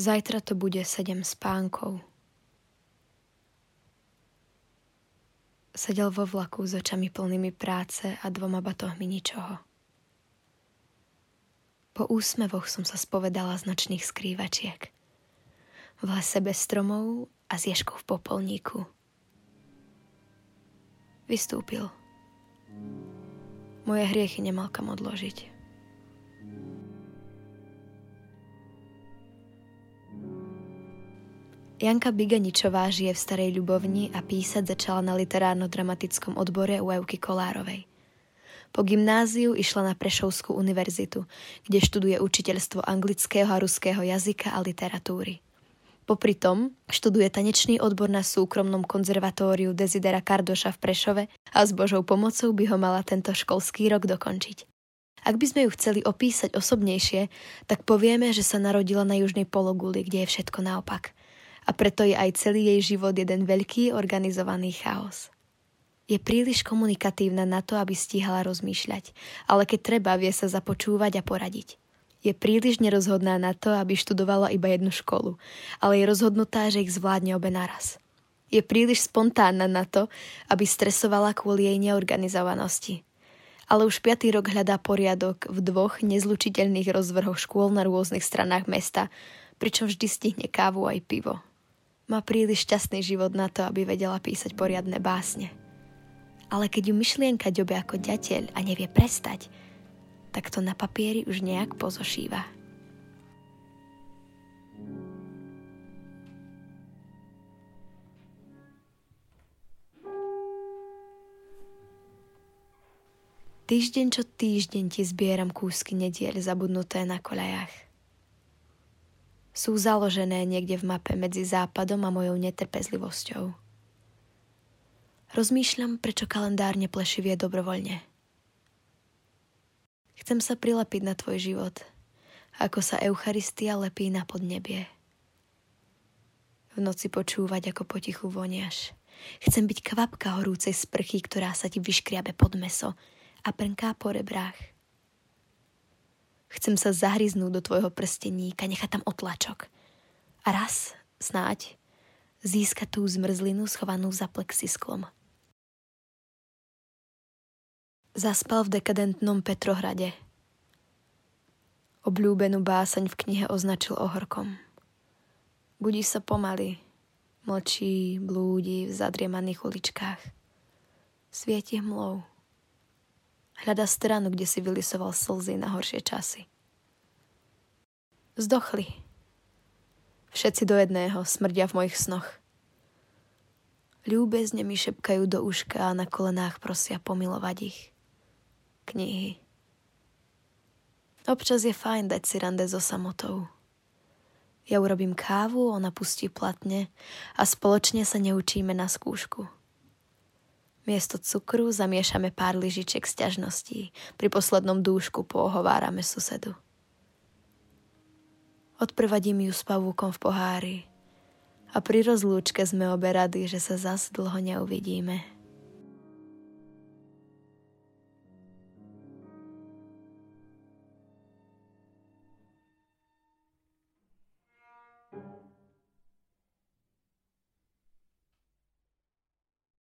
Zajtra to bude sedem spánkov. Sedel vo vlaku s očami plnými práce a dvoma batohmi ničoho. Po úsmevoch som sa spovedala z nočných skrývačiek. V lese bez stromov a s ježkou v popolníku. Vystúpil. Moje hriechy nemal kam odložiť. Janka Biganičová žije v Starej Ľubovni a písať začala na literárno-dramatickom odbore u Euky Kolárovej. Po gymnáziu išla na Prešovskú univerzitu, kde študuje učiteľstvo anglického a ruského jazyka a literatúry. Popri tom študuje tanečný odbor na súkromnom konzervatóriu Desidera Kardoša v Prešove a s Božou pomocou by ho mala tento školský rok dokončiť. Ak by sme ju chceli opísať osobnejšie, tak povieme, že sa narodila na južnej pologuli, kde je všetko naopak – a preto je aj celý jej život jeden veľký organizovaný chaos. Je príliš komunikatívna na to, aby stíhala rozmýšľať, ale keď treba, vie sa započúvať a poradiť. Je príliš nerozhodná na to, aby študovala iba jednu školu, ale je rozhodnutá, že ich zvládne obe naraz. Je príliš spontánna na to, aby stresovala kvôli jej neorganizovanosti. Ale už piatý rok hľadá poriadok v dvoch nezlučiteľných rozvrhoch škôl na rôznych stranách mesta, pričom vždy stihne kávu aj pivo. Má príliš šťastný život na to, aby vedela písať poriadne básne. Ale keď ju myšlienka ďobe ako ďateľ a nevie prestať, tak to na papieri už nejak pozošíva. Týždeň čo týždeň ti zbieram kúsky nediel zabudnuté na koľajach sú založené niekde v mape medzi západom a mojou netrpezlivosťou. Rozmýšľam, prečo kalendár neplešivie dobrovoľne. Chcem sa prilepiť na tvoj život, ako sa Eucharistia lepí na podnebie. V noci počúvať, ako potichu voniaš. Chcem byť kvapka horúcej sprchy, ktorá sa ti vyškriabe pod meso a prnká po rebrách. Chcem sa zahryznúť do tvojho prsteníka, nechať tam otlačok. A raz, snáď, získať tú zmrzlinu schovanú za plexisklom. Zaspal v dekadentnom Petrohrade. Obľúbenú básaň v knihe označil ohorkom. Budí sa pomaly, mlčí, blúdi v zadriemaných uličkách. Svieti hmlou. Hľada stranu, kde si vylisoval slzy na horšie časy. Zdochli. Všetci do jedného smrdia v mojich snoch. Ľúbezne mi šepkajú do uška a na kolenách prosia pomilovať ich. Knihy. Občas je fajn dať si rande so samotou. Ja urobím kávu, ona pustí platne a spoločne sa neučíme na skúšku. Miesto cukru zamiešame pár lyžičiek sťažností. Pri poslednom dúšku pohovárame susedu. Odprevadím ju s pavúkom v pohári. A pri rozlúčke sme obe rady, že sa zas dlho neuvidíme.